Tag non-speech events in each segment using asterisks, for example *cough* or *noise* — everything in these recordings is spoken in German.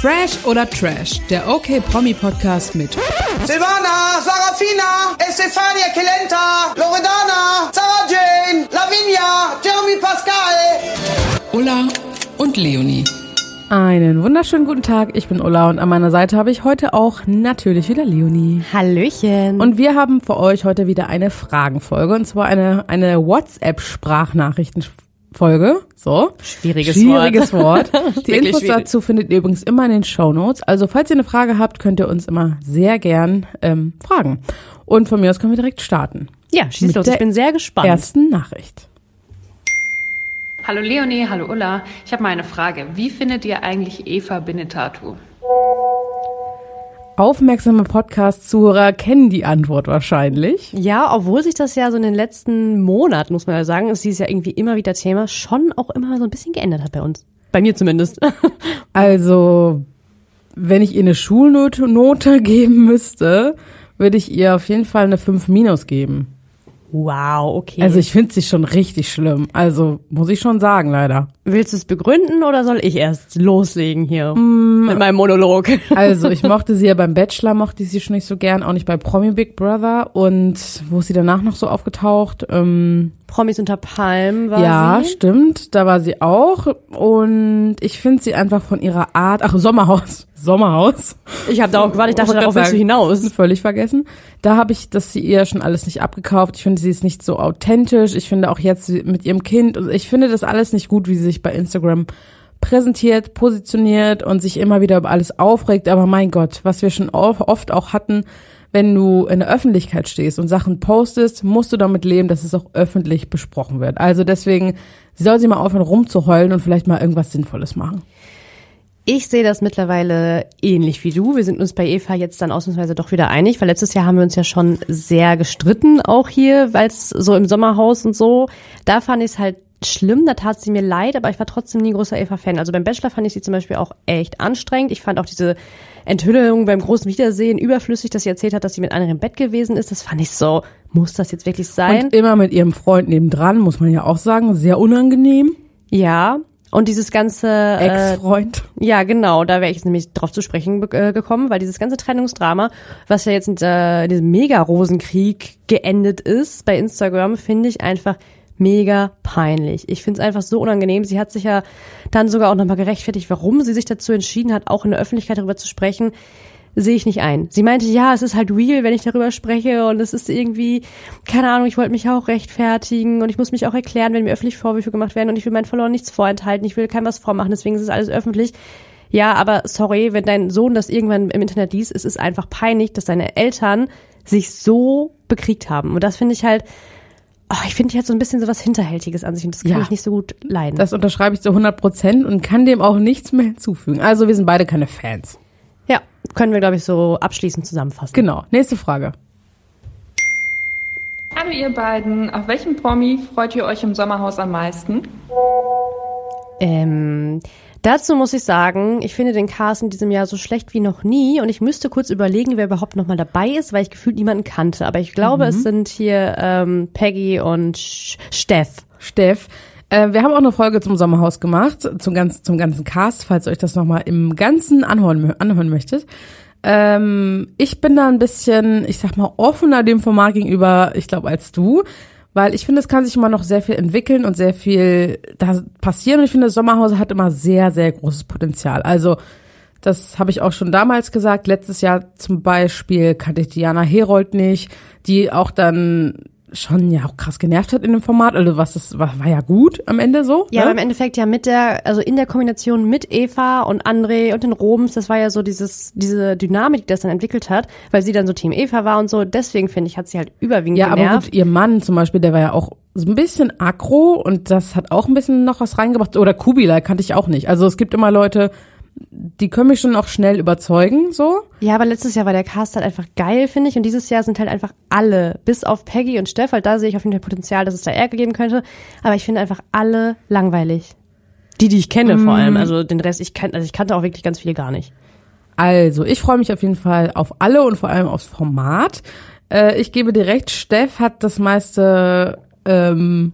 Fresh oder Trash, der OK Promi Podcast mit Silvana, Sarafina, Estefania Kelenta, Loredana, Sarah Jane, Lavinia, Jeremy Pascal. Ulla und Leonie. Einen wunderschönen guten Tag, ich bin Ulla und an meiner Seite habe ich heute auch natürlich wieder Leonie. Hallöchen. Und wir haben für euch heute wieder eine Fragenfolge und zwar eine, eine WhatsApp-Sprachnachrichtenfolge. So. Schwieriges, Schwieriges Wort. *laughs* Die Wirklich Infos schwierig. dazu findet ihr übrigens immer in den Show Notes. Also falls ihr eine Frage habt, könnt ihr uns immer sehr gern ähm, fragen. Und von mir aus können wir direkt starten. ja, schieß los. Ich bin sehr gespannt. Ersten Nachricht. Hallo Leonie, hallo Ulla. Ich habe mal eine Frage. Wie findet ihr eigentlich Eva Benetatu? Aufmerksame Podcast-Zuhörer kennen die Antwort wahrscheinlich. Ja, obwohl sich das ja so in den letzten Monaten, muss man ja sagen, ist dieses ja irgendwie immer wieder Thema, schon auch immer so ein bisschen geändert hat bei uns. Bei mir zumindest. *laughs* Also, wenn ich ihr eine Schulnote Note geben müsste, würde ich ihr auf jeden Fall eine 5 minus geben. Wow, okay. Also ich finde sie schon richtig schlimm. Also muss ich schon sagen, leider. Willst du es begründen oder soll ich erst loslegen hier Mm. mit meinem Monolog? *laughs* Also ich mochte sie ja beim Bachelor, mochte ich sie schon nicht so gern, auch nicht bei Promi Big Brother. Und wo ist sie danach noch so aufgetaucht? Ähm, Promis unter Palmen war ja, sie. stimmt, da war sie auch. Und ich finde sie einfach von ihrer Art, ach Sommerhaus, *laughs* Sommerhaus. Ich habe darauf gewartet, ich dachte, darauf willst du hinaus. *laughs* Völlig vergessen. Da habe ich das sie ihr schon alles nicht abgekauft. Ich finde, sie ist nicht so authentisch. Ich finde auch jetzt mit ihrem Kind, also ich finde das alles nicht gut, wie sie sich bei Instagram präsentiert, positioniert und sich immer wieder über alles aufregt. Aber mein Gott, was wir schon oft auch hatten, wenn du in der Öffentlichkeit stehst und Sachen postest, musst du damit leben, dass es auch öffentlich besprochen wird. Also deswegen, soll sie mal aufhören rumzuheulen und vielleicht mal irgendwas Sinnvolles machen. Ich sehe das mittlerweile ähnlich wie du. Wir sind uns bei Eva jetzt dann ausnahmsweise doch wieder einig, weil letztes Jahr haben wir uns ja schon sehr gestritten, auch hier, weil es so im Sommerhaus und so. Da fand ich es halt schlimm, da tat sie mir leid, aber ich war trotzdem nie großer Eva-Fan. Also beim Bachelor fand ich sie zum Beispiel auch echt anstrengend. Ich fand auch diese Enthüllung beim großen Wiedersehen überflüssig, dass sie erzählt hat, dass sie mit anderen im Bett gewesen ist. Das fand ich so, muss das jetzt wirklich sein? Und immer mit ihrem Freund nebendran, muss man ja auch sagen, sehr unangenehm. ja. Und dieses ganze äh, Ex-Freund. Ja, genau, da wäre ich jetzt nämlich drauf zu sprechen äh, gekommen, weil dieses ganze Trennungsdrama, was ja jetzt in, dieser, in diesem Mega-Rosenkrieg geendet ist bei Instagram, finde ich einfach mega peinlich. Ich finde es einfach so unangenehm. Sie hat sich ja dann sogar auch nochmal gerechtfertigt, warum sie sich dazu entschieden hat, auch in der Öffentlichkeit darüber zu sprechen. Sehe ich nicht ein. Sie meinte, ja, es ist halt real, wenn ich darüber spreche und es ist irgendwie, keine Ahnung, ich wollte mich auch rechtfertigen und ich muss mich auch erklären, wenn mir öffentlich Vorwürfe gemacht werden und ich will meinen Verloren nichts vorenthalten, ich will keinem was vormachen, deswegen ist es alles öffentlich. Ja, aber sorry, wenn dein Sohn das irgendwann im Internet liest, es ist einfach peinlich, dass deine Eltern sich so bekriegt haben. Und das finde ich halt, oh, ich finde, die hat so ein bisschen so was Hinterhältiges an sich und das kann Ja. ich nicht so gut leiden. Das unterschreibe ich zu 100 Prozent und kann dem auch nichts mehr hinzufügen. Also wir sind beide keine Fans. ja, können wir, glaube ich, so abschließend zusammenfassen. Genau. Nächste Frage. Hallo ihr beiden. Auf welchen Promi freut ihr euch im Sommerhaus am meisten? Ähm, dazu muss ich sagen, ich finde den Cast in diesem Jahr so schlecht wie noch nie und ich müsste kurz überlegen, wer überhaupt noch mal dabei ist, weil ich gefühlt niemanden kannte. Aber ich glaube, es sind hier ähm, Peggy und Steff. Steff. Äh, wir haben auch eine Folge zum Sommerhaus gemacht, zum ganzen, zum ganzen Cast, falls ihr euch das nochmal im Ganzen anhören, anhören möchtet. Ähm, ich bin da ein bisschen, ich sag mal, offener dem Format gegenüber, ich glaube, als du. Weil ich finde, es kann sich immer noch sehr viel entwickeln und sehr viel da passieren. Und ich finde, das Sommerhaus hat immer sehr, sehr großes Potenzial. Also, das habe ich auch schon damals gesagt. Letztes Jahr zum Beispiel kannte ich Diana Herold nicht, die auch dann schon ja auch krass genervt hat in dem Format. Also was das war, war ja gut am Ende so. Ja, ne? aber im Endeffekt ja mit der, also in der Kombination mit Eva und André und den Roms, das war ja so dieses, diese Dynamik, die das dann entwickelt hat, weil sie dann so Team Eva war und so. Deswegen finde ich, hat sie halt überwiegend ja, aber genervt. gut, ihr Mann zum Beispiel, der war ja auch so ein bisschen aggro und das hat auch ein bisschen noch was reingebracht. Oder Kubilai kannte ich auch nicht. Also es gibt immer Leute, die können mich schon auch schnell überzeugen, so. Ja, aber letztes Jahr war der Cast halt einfach geil, finde ich. Und dieses Jahr sind halt einfach alle, bis auf Peggy und Steff, halt da sehe ich auf jeden Fall Potenzial, dass es da Ärger geben könnte. Aber ich finde einfach alle langweilig. Die, die ich kenne vor allem. Also den Rest, ich kann, also ich kannte auch wirklich ganz viele gar nicht. Also, ich freue mich auf jeden Fall auf alle und vor allem aufs Format. Äh, ich gebe dir recht, Steff hat das meiste ähm,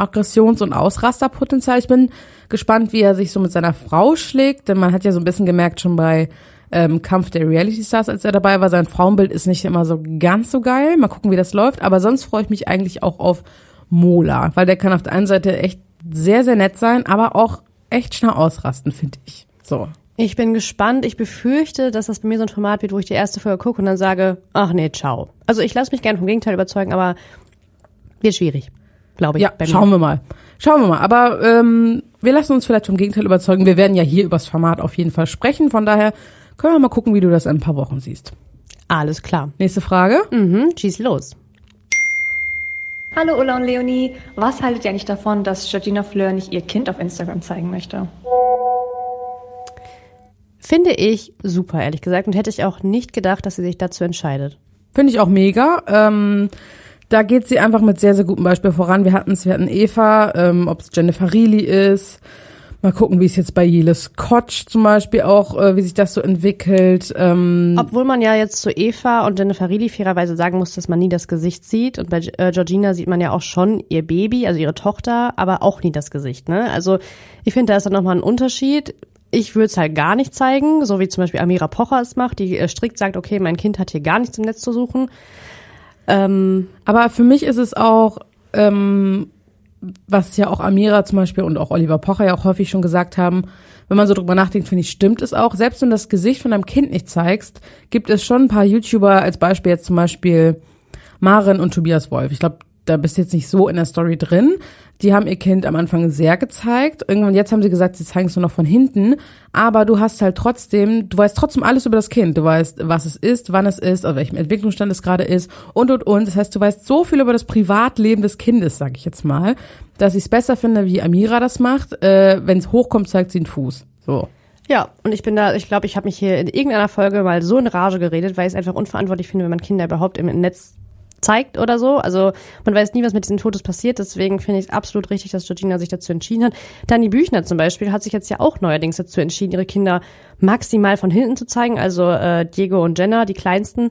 Aggressions- und Ausrasterpotenzial. Ich bin gespannt, wie er sich so mit seiner Frau schlägt, denn man hat ja so ein bisschen gemerkt schon bei ähm, Kampf der Reality Stars, als er dabei war, sein Frauenbild ist nicht immer so ganz so geil. Mal gucken, wie das läuft. Aber sonst freue ich mich eigentlich auch auf Mola, weil der kann auf der einen Seite echt sehr, sehr nett sein, aber auch echt schnell ausrasten, finde ich. So. Ich bin gespannt. Ich befürchte, dass das bei mir so ein Format wird, wo ich die erste Folge gucke und dann sage, ach nee, ciao. Also ich lasse mich gerne vom Gegenteil überzeugen, aber wird schwierig, glaube ich. Ja, bei mir. schauen wir mal. Schauen wir mal. Aber ähm, wir lassen uns vielleicht vom Gegenteil überzeugen. Wir werden ja hier übers Format auf jeden Fall sprechen. Von daher können wir mal gucken, wie du das in ein paar Wochen siehst. Alles klar. Nächste Frage. Mhm, schieß los. Hallo Ulla und Leonie, was haltet ihr eigentlich davon, dass Georgina Fleur nicht ihr Kind auf Instagram zeigen möchte? Finde ich super, ehrlich gesagt. Und hätte ich auch nicht gedacht, dass sie sich dazu entscheidet. Finde ich auch mega. Ähm, da geht sie einfach mit sehr, sehr gutem Beispiel voran. Wir hatten es, wir hatten Eva, ähm, ob es Jennifer Reilly ist. Mal gucken, wie es jetzt bei Jelis Kotsch zum Beispiel auch, äh, wie sich das so entwickelt. Ähm, Obwohl man ja jetzt zu Eva und Jennifer Reilly fairerweise sagen muss, dass man nie das Gesicht sieht. Und bei äh, Georgina sieht man ja auch schon ihr Baby, also ihre Tochter, aber auch nie das Gesicht. Ne? Also ich finde, da ist dann nochmal ein Unterschied. Ich würde es halt gar nicht zeigen, so wie zum Beispiel Amira Pocher es macht, die äh, strikt sagt, okay, mein Kind hat hier gar nichts im Netz zu suchen. Ähm, Aber für mich ist es auch, ähm, was ja auch Amira zum Beispiel und auch Oliver Pocher ja auch häufig schon gesagt haben, wenn man so drüber nachdenkt, finde ich, stimmt es auch. Selbst wenn du das Gesicht von deinem Kind nicht zeigst, gibt es schon ein paar YouTuber, als Beispiel jetzt zum Beispiel Maren und Tobias Wolf. Ich glaube, da bist jetzt nicht so in der Story drin. Die haben ihr Kind am Anfang sehr gezeigt. Irgendwann jetzt haben sie gesagt, sie zeigen es nur noch von hinten. Aber du hast halt trotzdem, du weißt trotzdem alles über das Kind. Du weißt, was es ist, wann es ist, auf welchem Entwicklungsstand es gerade ist und und und. Das heißt, du weißt so viel über das Privatleben des Kindes, sag ich jetzt mal, dass ich es besser finde, wie Amira das macht. Äh, Wenn es hochkommt, zeigt sie einen Fuß. So. ja, und ich bin da, ich glaube, ich habe mich hier in irgendeiner Folge mal so in Rage geredet, weil ich es einfach unverantwortlich finde, wenn man Kinder überhaupt im Netz zeigt oder so. Also man weiß nie, was mit diesen Fotos passiert. Deswegen finde ich es absolut richtig, dass Georgina sich dazu entschieden hat. Dani Büchner zum Beispiel hat sich jetzt ja auch neuerdings dazu entschieden, ihre Kinder maximal von hinten zu zeigen. Also äh, Diego und Jenna, die kleinsten.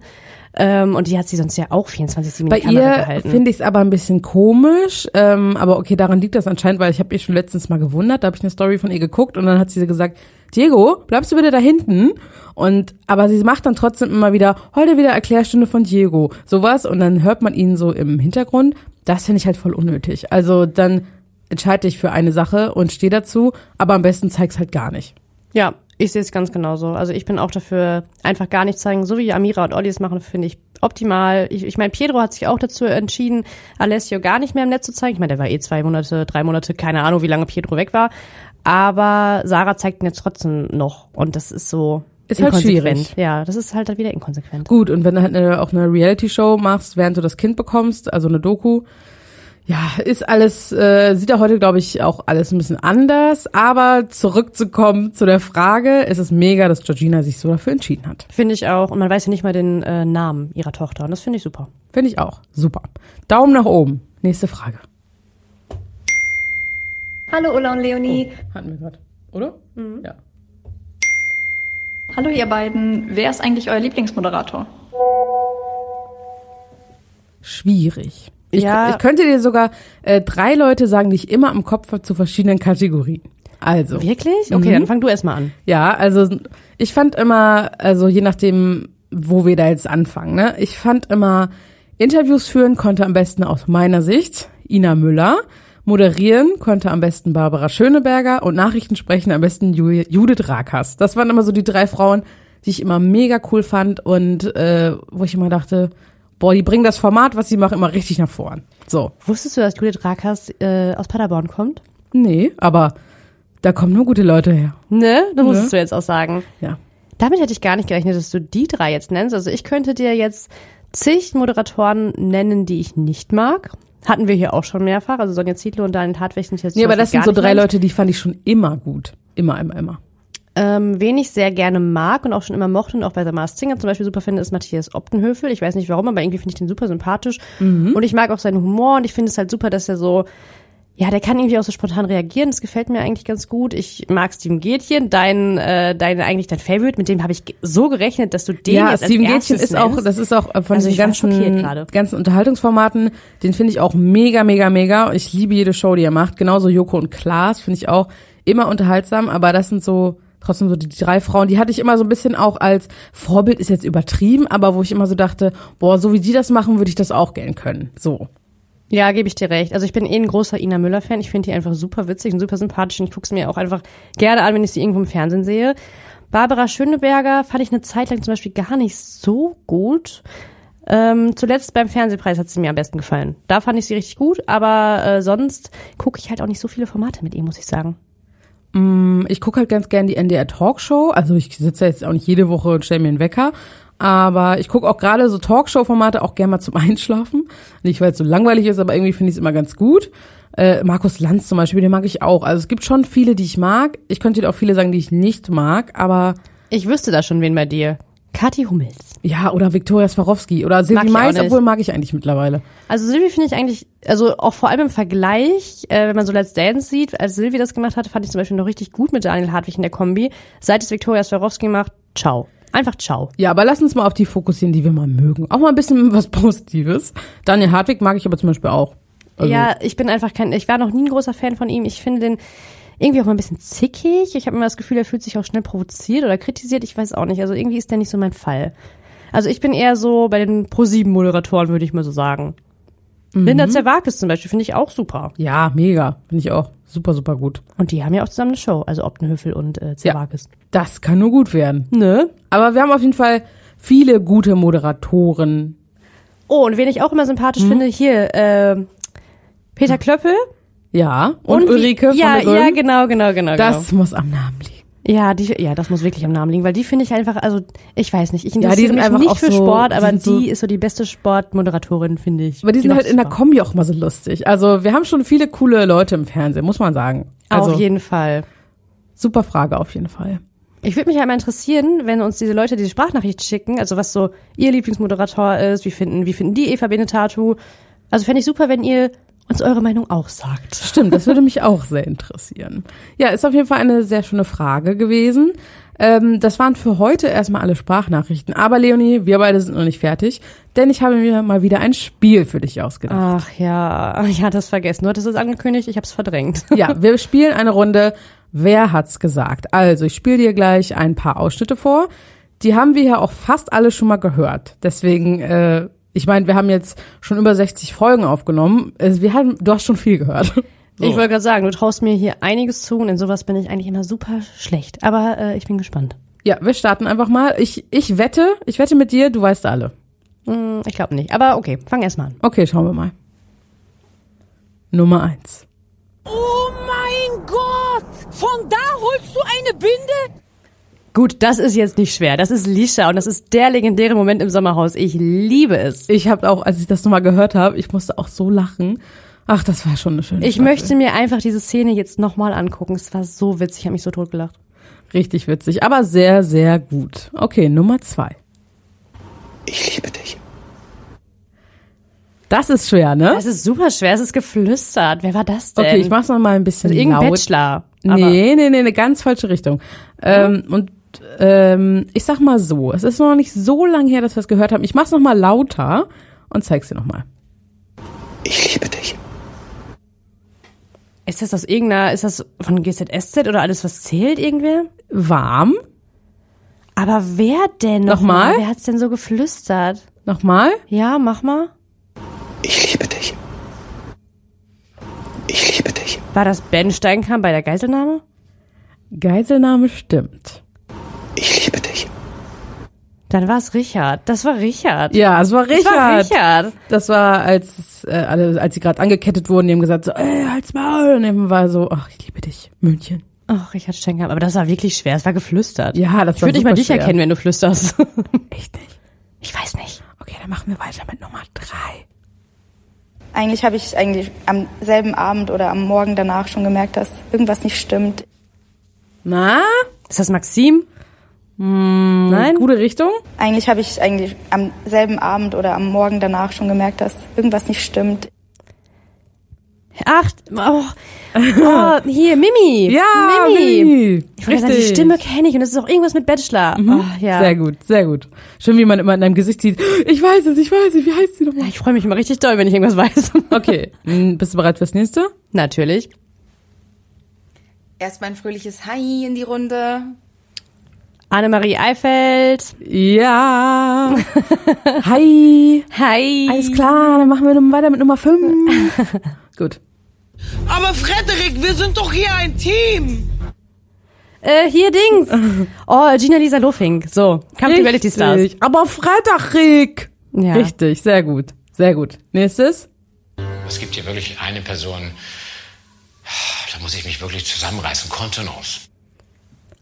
Ähm, und die hat sie sonst ja auch 24-7 in Bei die Kamera ihr finde ich es aber ein bisschen komisch, ähm, aber okay, daran liegt das anscheinend, weil ich habe ihr schon letztens mal gewundert, da habe ich eine Story von ihr geguckt und dann hat sie gesagt, Diego, bleibst du bitte da hinten? Und aber sie macht dann trotzdem immer wieder heute wieder Erklärstunde von Diego, sowas und dann hört man ihn so im Hintergrund. Das finde ich halt voll unnötig. Also dann entscheide dich für eine Sache und steh dazu, aber am besten zeig's halt gar nicht. Ja, ich sehe es ganz genauso. Also ich bin auch dafür, einfach gar nicht zeigen. So wie Amira und Olli es machen, finde ich optimal. Ich, ich meine, Pedro hat sich auch dazu entschieden, Alessio gar nicht mehr im Netz zu zeigen. Ich meine, der war eh zwei Monate, drei Monate, keine Ahnung, wie lange Pedro weg war. Aber Sarah zeigt ihn jetzt trotzdem noch. Und das ist so Ist halt schwierig. Ja, das ist halt wieder inkonsequent. Gut, und wenn du halt eine, auch eine Reality-Show machst, während du das Kind bekommst, also eine Doku, ja, ist alles, äh, sieht ja heute, glaube ich, auch alles ein bisschen anders. Aber zurückzukommen zu der Frage, ist es mega, dass Georgina sich so dafür entschieden hat. Finde ich auch. Und man weiß ja nicht mal den äh, Namen ihrer Tochter. Und das finde ich super. Finde ich auch. Super. Daumen nach oben. Nächste Frage. Hallo Ulla und Leonie. Hatten wir gerade, oder? Ja. Hallo ihr beiden, wer ist eigentlich euer Lieblingsmoderator? Schwierig. Ich, Ja. ich könnte dir sogar äh, drei Leute sagen, die ich immer im Kopf habe zu verschiedenen Kategorien. Also. Wirklich? Okay, dann fang du erst mal an. Ja, also ich fand immer, also je nachdem, wo wir da jetzt anfangen, ne? Ich fand immer, Interviews führen konnte am besten aus meiner Sicht Ina Müller, moderieren konnte am besten Barbara Schöneberger und Nachrichten sprechen am besten Ju- Judith Rakers. Das waren immer so die drei Frauen, die ich immer mega cool fand und äh, wo ich immer dachte, boah, die bringen das Format, was sie machen, immer richtig nach vorn. So, Wusstest du, dass Judith Rakers äh, aus Paderborn kommt? nee, aber da kommen nur gute Leute her. Ne? Das musstest du jetzt auch sagen. Ja. Damit hätte ich gar nicht gerechnet, dass du die drei jetzt nennst. Also ich könnte dir jetzt zig Moderatoren nennen, die ich nicht mag. Hatten wir hier auch schon mehrfach. Also Sonja Zietlow und Daniel Hartwig sind jetzt Nee, aber das sind so drei nicht Leute, die fand ich schon immer gut. Immer, immer, immer. Ähm, wen ich sehr gerne mag und auch schon immer mochte und auch bei The Masked Singer zum Beispiel super finde, ist Matthias Optenhöfel. Ich weiß nicht warum, aber irgendwie finde ich den super sympathisch. Und ich mag auch seinen Humor und ich finde es halt super, dass er so, Ja, der kann irgendwie auch so spontan reagieren. Das gefällt mir eigentlich ganz gut. Ich mag Steven Gätchen, dein, äh, dein eigentlich dein Favorite. Mit dem habe ich so gerechnet, dass du den ja, jetzt als Steven Gätchen erstes ist auch, das ist auch äh, von Also schockiert ganzen, ganzen Unterhaltungsformaten, den finde ich auch mega, mega, mega. Ich liebe jede Show, die er macht. Genauso Joko und Klaas finde ich auch immer unterhaltsam, aber das sind so trotzdem so die drei Frauen, die hatte ich immer so ein bisschen auch als Vorbild, ist jetzt übertrieben, aber wo ich immer so dachte, boah, so wie die das machen, würde ich das auch gern können. So. Ja, gebe ich dir recht. Also ich bin eh ein großer Ina Müller-Fan. Ich finde die einfach super witzig und super sympathisch und ich gucke sie mir auch einfach gerne an, wenn ich sie irgendwo im Fernsehen sehe. Barbara Schöneberger fand ich eine Zeit lang zum Beispiel gar nicht so gut. Ähm, zuletzt beim Fernsehpreis hat sie mir am besten gefallen. Da fand ich sie richtig gut, aber äh, sonst gucke ich halt auch nicht so viele Formate mit ihr, muss ich sagen. Ich gucke halt ganz gern die NDR Talkshow. Also ich sitze jetzt auch nicht jede Woche und stelle mir einen Wecker. Aber ich gucke auch gerade so Talkshow-Formate auch gerne mal zum *laughs* Einschlafen. Nicht, weil es so langweilig ist, aber irgendwie finde ich es immer ganz gut. Äh, Markus Lanz zum Beispiel, den mag ich auch. Also es gibt schon viele, die ich mag. Ich könnte dir auch viele sagen, die ich nicht mag. Aber Ich wüsste da schon wen bei dir. Kathi Hummels. ja, oder Viktoria Swarovski oder Silvi Mais, obwohl mag ich eigentlich mittlerweile. Also Silvi finde ich eigentlich, also auch vor allem im Vergleich, äh, wenn man so Let's Dance sieht, als Silvi das gemacht hatte, fand ich zum Beispiel noch richtig gut mit Daniel Hartwig in der Kombi. Seit es Viktoria Swarovski macht, ciao. Einfach ciao. Ja, aber lass uns mal auf die fokussieren, die wir mal mögen. Auch mal ein bisschen *laughs* was Positives. Daniel Hartwig mag ich aber zum Beispiel auch. Also, ja, ich bin einfach kein, ich war noch nie ein großer Fan von ihm. Ich finde den irgendwie auch mal ein bisschen zickig. Ich habe immer das Gefühl, er fühlt sich auch schnell provoziert oder kritisiert. Ich weiß auch nicht. Also irgendwie ist der nicht so mein Fall. Also ich bin eher so bei den Pro-7-Moderatoren, würde ich mal so sagen. Linda Zerwakis zum Beispiel finde ich auch super. Ja, mega. Finde ich auch super, super gut. Und die haben ja auch zusammen eine Show, also Optenhöfel und äh, Zerwakis. Das kann nur gut werden. Ne? Aber wir haben auf jeden Fall viele gute Moderatoren. Oh, und wen ich auch immer sympathisch finde, hier, äh, Peter Klöppel. Ja. Und, wie- Ulrike ja, von der Rhön. Ja, genau, genau, genau. Das muss am Namen liegen. genau. Ja, die, ja, das muss wirklich am Namen liegen, weil die finde ich einfach, also ich weiß nicht, ich die interessiere sind mich einfach nicht für so- Sport, die aber sind so- die ist so die beste Sportmoderatorin, finde ich. Aber die sind macht halt in der. Kombi auch immer so lustig. Also wir haben schon viele coole Leute im Fernsehen, muss man sagen. Also Auf jeden Fall. super Frage auf jeden Fall. Ich würde mich halt mal interessieren, wenn uns diese Leute diese Sprachnachricht schicken, also was so ihr Lieblingsmoderator ist, wie finden, wie finden die Eva Benetatu. Also fände ich super, wenn ihr uns eure Meinung auch sagt. Stimmt, das würde mich auch sehr interessieren. Ja, ist auf jeden Fall eine sehr schöne Frage gewesen. Ähm, das waren für heute erstmal alle Sprachnachrichten. Aber Leonie, wir beide sind noch nicht fertig, denn ich habe mir mal wieder ein Spiel für dich ausgedacht. Ach ja, ich hatte es vergessen. Du hattest es angekündigt, ich habe es verdrängt. Ja, wir spielen eine Runde. Wer hat's gesagt? Also, ich spiele dir gleich ein paar Ausschnitte vor. Die haben wir ja auch fast alle schon mal gehört. Deswegen, äh, ich meine, wir haben jetzt schon über 60 Folgen aufgenommen. Wir haben, du hast schon viel gehört. So. Ich wollte gerade sagen, du traust mir hier einiges zu und in sowas bin ich eigentlich immer super schlecht. Aber äh, ich bin gespannt. Ja, wir starten einfach mal. Ich, ich wette, ich wette mit dir, du weißt alle. Hm, ich glaube nicht. Aber okay, fang erst mal an. Okay, schauen wir mal. Nummer eins. Oh mein Gott! Von da holst du eine Binde? Gut, das ist jetzt nicht schwer. Das ist Lisha und das ist der legendäre Moment im Sommerhaus. Ich liebe es. Ich habe auch, als ich das nochmal gehört habe, ich musste auch so lachen. Ach, das war schon eine schöne Ich Staffel. möchte mir einfach diese Szene jetzt nochmal angucken. Es war so witzig, ich habe mich so totgelacht. Richtig witzig, aber sehr, sehr gut. Okay, Nummer zwei. Ich liebe dich. Das ist schwer, ne? Es ist super schwer, es ist geflüstert. Wer war das denn? Okay, ich mach's noch mal ein bisschen also irgendein laut. Bachelor. Aber Nee, nee, nee, eine ganz falsche Richtung. Ähm, und ähm, ich sag mal so, es ist noch nicht so lange her, dass wir es gehört haben. Ich mach's noch mal lauter und zeig's dir noch mal. Ich liebe dich. Ist das aus irgendeiner, ist das von GZSZ oder alles, was zählt, irgendwer? Warm. Aber wer denn Nochmal? Wer hat's denn so geflüstert? Nochmal. Ja, mach mal. Ich liebe dich. Ich liebe dich. War das Ben Steinkamp bei der Geiselnahme? Geiselnahme stimmt. Ich liebe dich. Dann war es Richard. Das war Richard. Ja, es war das war Richard. Richard. Das war, als äh, alle, als sie gerade angekettet wurden, die haben gesagt so, ey, halt's Maul. Und eben war so, ach, ich liebe dich, München. Ach, Richard Steinkamp. Aber das war wirklich schwer. Es war geflüstert. Ja, das ich war würde nicht mal dich schwer. erkennen, wenn du flüsterst. *laughs* Echt nicht? ich weiß nicht. Okay, dann machen wir weiter mit Nummer drei. Eigentlich habe ich eigentlich am selben Abend oder am Morgen danach schon gemerkt, dass irgendwas nicht stimmt. Na, Ist das Maxim? Nein? gute Richtung? Eigentlich habe ich eigentlich am selben Abend oder am Morgen danach schon gemerkt, dass irgendwas nicht stimmt. Ach, oh, oh, hier, Mimi. *laughs* Ja, Mimi. Mimi. Ich wollte sagen, die. Stimme kenne ich und es ist auch irgendwas mit Bachelor. Oh, ja. Sehr gut, sehr gut. Schön, wie man immer in deinem Gesicht sieht. Ich weiß es, ich weiß es. Wie heißt sie nochmal? Ich freue mich immer richtig doll, wenn ich irgendwas weiß. *laughs* Okay, m, bist du bereit fürs nächste? Natürlich. Erstmal ein fröhliches Hi in die Runde. Annemarie Eifeld. Ja. *laughs* Hi. Hi. Alles klar, dann machen wir nun weiter mit Nummer 5. *laughs* gut. Aber Frederik, wir sind doch hier ein Team. Äh, hier Dings. *laughs* Oh, Gina Lisa Lofink. So, Kampf der Reality Stars. Richtig. Aber Freitag, Rick. Ja. Richtig, sehr gut. Sehr gut. Nächstes. Es gibt hier wirklich eine Person, da muss ich mich wirklich zusammenreißen. Kontenance.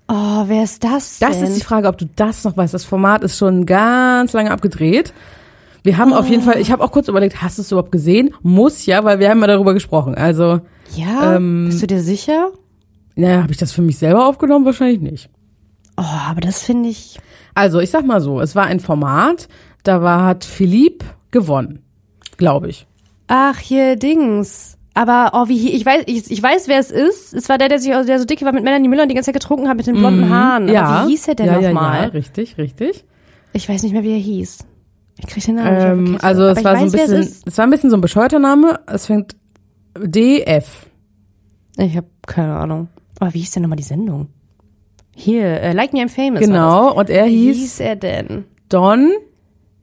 Oh, wer ist das Das denn? ist die Frage, ob du das noch weißt. Das Format ist schon ganz lange abgedreht. Wir haben auf jeden Fall, ich habe auch kurz überlegt, hast du es überhaupt gesehen? Muss ja, weil wir haben ja darüber gesprochen. Also, ja, ähm, bist du dir sicher? naja, habe ich das für mich selber aufgenommen? Wahrscheinlich nicht. Oh, aber das finde ich. Also, ich sag mal so, es war ein Format, da war, hat Philipp gewonnen. Glaube ich. Ach, hier Dings. Aber oh, wie ich weiß, ich, ich weiß, wer es ist. Es war der, der sich, der so dick war mit Melanie Müller und die ganze Zeit getrunken hat mit den blonden Haaren. Mhm. Ja. Aber wie hieß er denn ja, ja, nochmal? Ja, richtig, richtig. Ich weiß nicht mehr, wie er hieß. Ich krieg den Namen Ähm, also es war so ein weiß, bisschen, Es, es war ein bisschen so ein bescheuerter Name. Es fängt DF. ich habe keine Ahnung. Aber wie hieß denn nochmal die Sendung? Hier, äh, Like Me I'm Famous. Genau. Und er das. Wie hieß hieß er denn? Don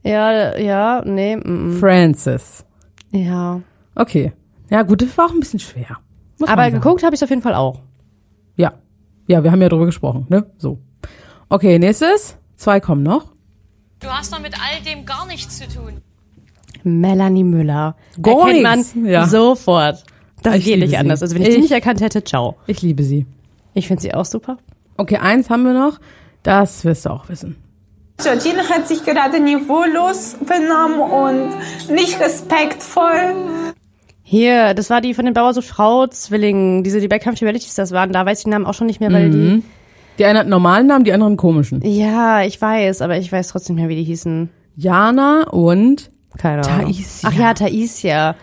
Ja, ja, nee, mm, mm. Francis. ja. Okay. Ja, gut, das war auch ein bisschen schwer. Muss Aber man geguckt habe ich auf jeden Fall auch. Ja. Ja, wir haben ja drüber gesprochen, ne? So. Okay, nächstes. Zwei kommen noch. Du hast doch mit all dem gar nichts zu tun. Melanie Müller. Gar Erkennt man nix. Ja. sofort. Das Ich geht nicht sie. anders. Also wenn ich, die Ich- nicht erkannt hätte, ciao. Ich liebe sie. Ich finde sie auch super. Okay, eins haben wir noch. Das wirst du auch wissen. Georgine hat sich gerade niveaulos benommen und nicht respektvoll. Hier, das war die von den Bauer so Frau Zwillingen, diese die bei Kampf Reality Stars waren. Da weiß ich den Namen auch schon nicht mehr, weil Mhm. Die eine hat einen normalen Namen, die andere einen komischen. die. Ja, ich weiß, aber ich weiß trotzdem nicht mehr, wie die hießen. Jana und Keine Ahnung. Taisia. Ach ja, Taisia.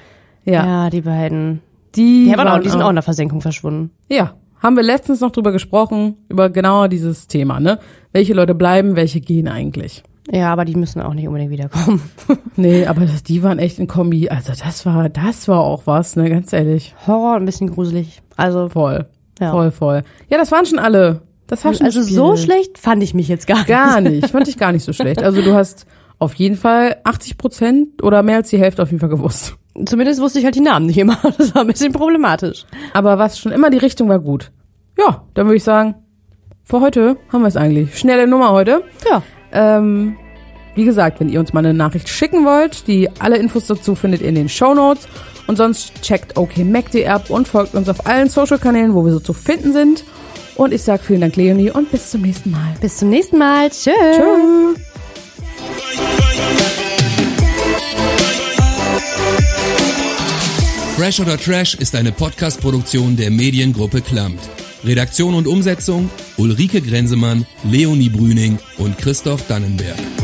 Ja. Ja, die beiden. Die, Die, haben auch, waren die sind auch in der Versenkung verschwunden. Ja, haben wir letztens noch drüber gesprochen, über genau dieses Thema, ne? Welche Leute bleiben, welche gehen eigentlich. Ja, aber die müssen auch nicht unbedingt wiederkommen. *laughs* Nee, aber das, die waren echt in Kombi. Also das war, das war auch was, ne, ganz ehrlich. Horror ein bisschen gruselig. Also, Voll. Ja. Voll, voll. Ja, das waren schon alle. Das war schon also so schlecht fand ich mich jetzt gar nicht. Gar nicht. Fand ich gar nicht so schlecht. Also du hast auf jeden Fall 80 Prozent oder mehr als die Hälfte auf jeden Fall gewusst. Zumindest wusste ich halt die Namen nicht immer. *laughs* Das war ein bisschen problematisch. Aber was schon immer die Richtung war gut. Ja, dann würde ich sagen, für heute haben wir es eigentlich. Schnelle Nummer heute. Ja. Ähm, wie gesagt, wenn ihr uns mal eine Nachricht schicken wollt, die alle Infos dazu findet ihr in den Show Notes. Und sonst checkt OKMacD ab und folgt uns auf allen Social-Kanälen, wo wir so zu finden sind. Und ich sag vielen Dank, Leonie, und bis zum nächsten Mal. Bis zum nächsten Mal. Tschö. Tschö. Fresh oder Trash ist eine Podcast-Produktion der Mediengruppe Klammt. Redaktion und Umsetzung Ulrike Grenzemann, Leonie Brüning und Christoph Dannenberg.